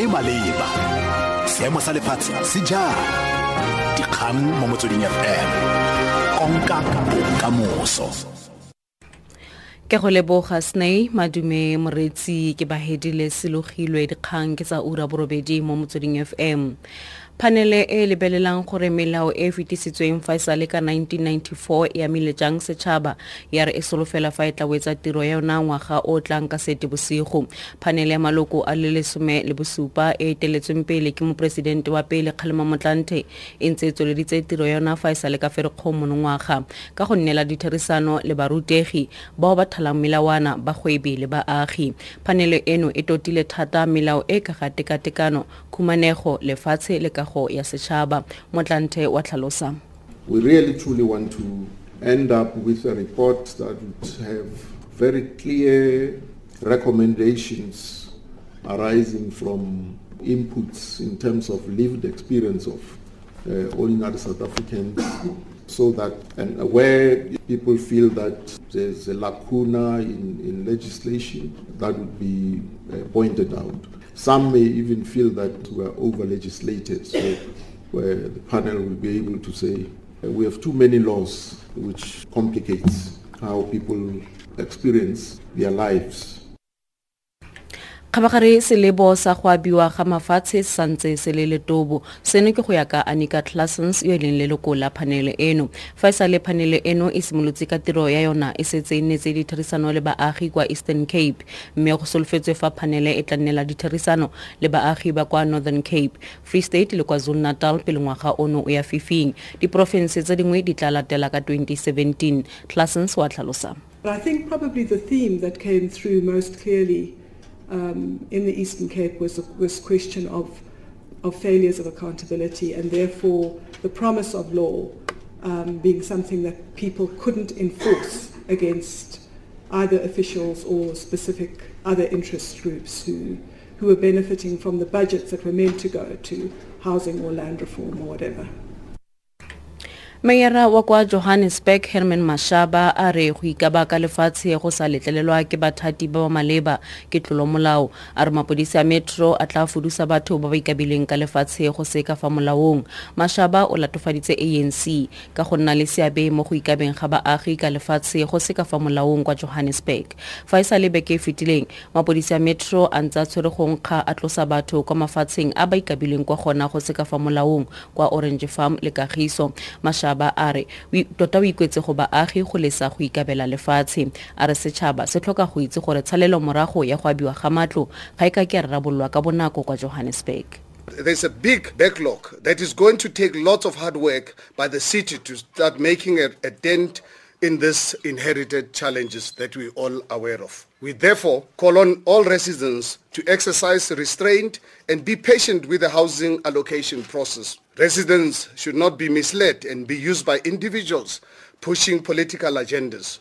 e maleba. Seemo sa lefatshe se jang? Dikgang mo motsweding fm konka bokamoso. Ke go leboga snay madume moretsi ke bahedile selogilwe dikgang ke tsa ura borobedi mo motsweding fm phanele e lebelelang gore melao e e fetisitsweng fa e sale ka 1994 e amile jang setšhaba ya re e solofela fa e tla wetsa tiro ya yona ngwaga o tlang ka sete bosigo phanele ya maloko a le lesome le bosupa e eteletsweng pele ke moporesidente wa pele kgalema motlanthe e ntse e tsweleditse tiro ya yona fa e sale ka ferikgong monongwaga ka go nnela ditherisano le barutegi bao ba thalang melawana bagwebi le baagi. Phanele eno e totile thata melao e ka ga tekatekano khumanego lefatshe le ka kago ya setšhaba wa tlhalosa We really truly want to end up with a report that would have very clear recommendations arising from inputs in terms of lived experience of uh, ordinary South Africans so that and where people feel that there's a lacuna in, in legislation that would be uh, pointed out. Some may even feel that we're over legislated, so where the panel will be able to say uh, we have too many laws which complicates how people experience their lives kgabagare selebo sa go abiwa ga mafatshe santse se le letobo. Seno ke go ya ka anika classons yo e leng leloko la phanele eno. Fa e sa le phanele eno e simolotse ka tiro ya yona e setse e nnetse ditherisano le baagi kwa eastern cape mme go solofetswe fa phanele e tla nnela ditherisano le baagi ba kwa northern cape. Free state le kwa zulu natal pele ngwaga ono o ya fifing. Diporofense tse dingwe di tla latela ka 2017 classons wa tlhalosa. I think probably the theme that came through most clearly um, in the Eastern Cape was this question of, of failures of accountability and therefore the promise of law um, being something that people couldn't enforce against either officials or specific other interest groups who, who were benefiting from the budgets that were meant to go to housing or land reform or whatever. Meyara wa kwa johannesburg herman mashaba a re go ikaba ka lefatshe go sa letlelelwa ke bathati ba ba maleba ke tlolomolao. A re mapodisi a metro a tla fudusa batho ba ba ikabileng ka lefatshe go se ka fa molaong. Mashaba o latofaditse anc ka go nna le seabe mo go ikabeng ga baagi ka lefatshe go se ka fa molaong kwa johannesburg. Fa e sa le beke e fetileng mapodisi a metro a ntse a tshwere go nkga a tlosa batho kwa mafatsheng a ba ikabileng kwa gona go se ka fa molaong kwa orange farm le kagiso. Mashaba ba a re tota o ikwetse go baagi go lesa go ikabela lefatshe. A re setšhaba se tlhoka go itse gore tshalelo morago ya go abiwa ga matlo ga e ka ke rarabololwa ka bonako kwa johannesburg. There's a big backlog that is going to take lots of hard work by the city to start making a, a dent in these inherited challenges that we're all aware of. We therefore call on all residents to exercise restraint and be patient with the housing allocation process. Residents should not be misled and be used by individuals pushing political agendas.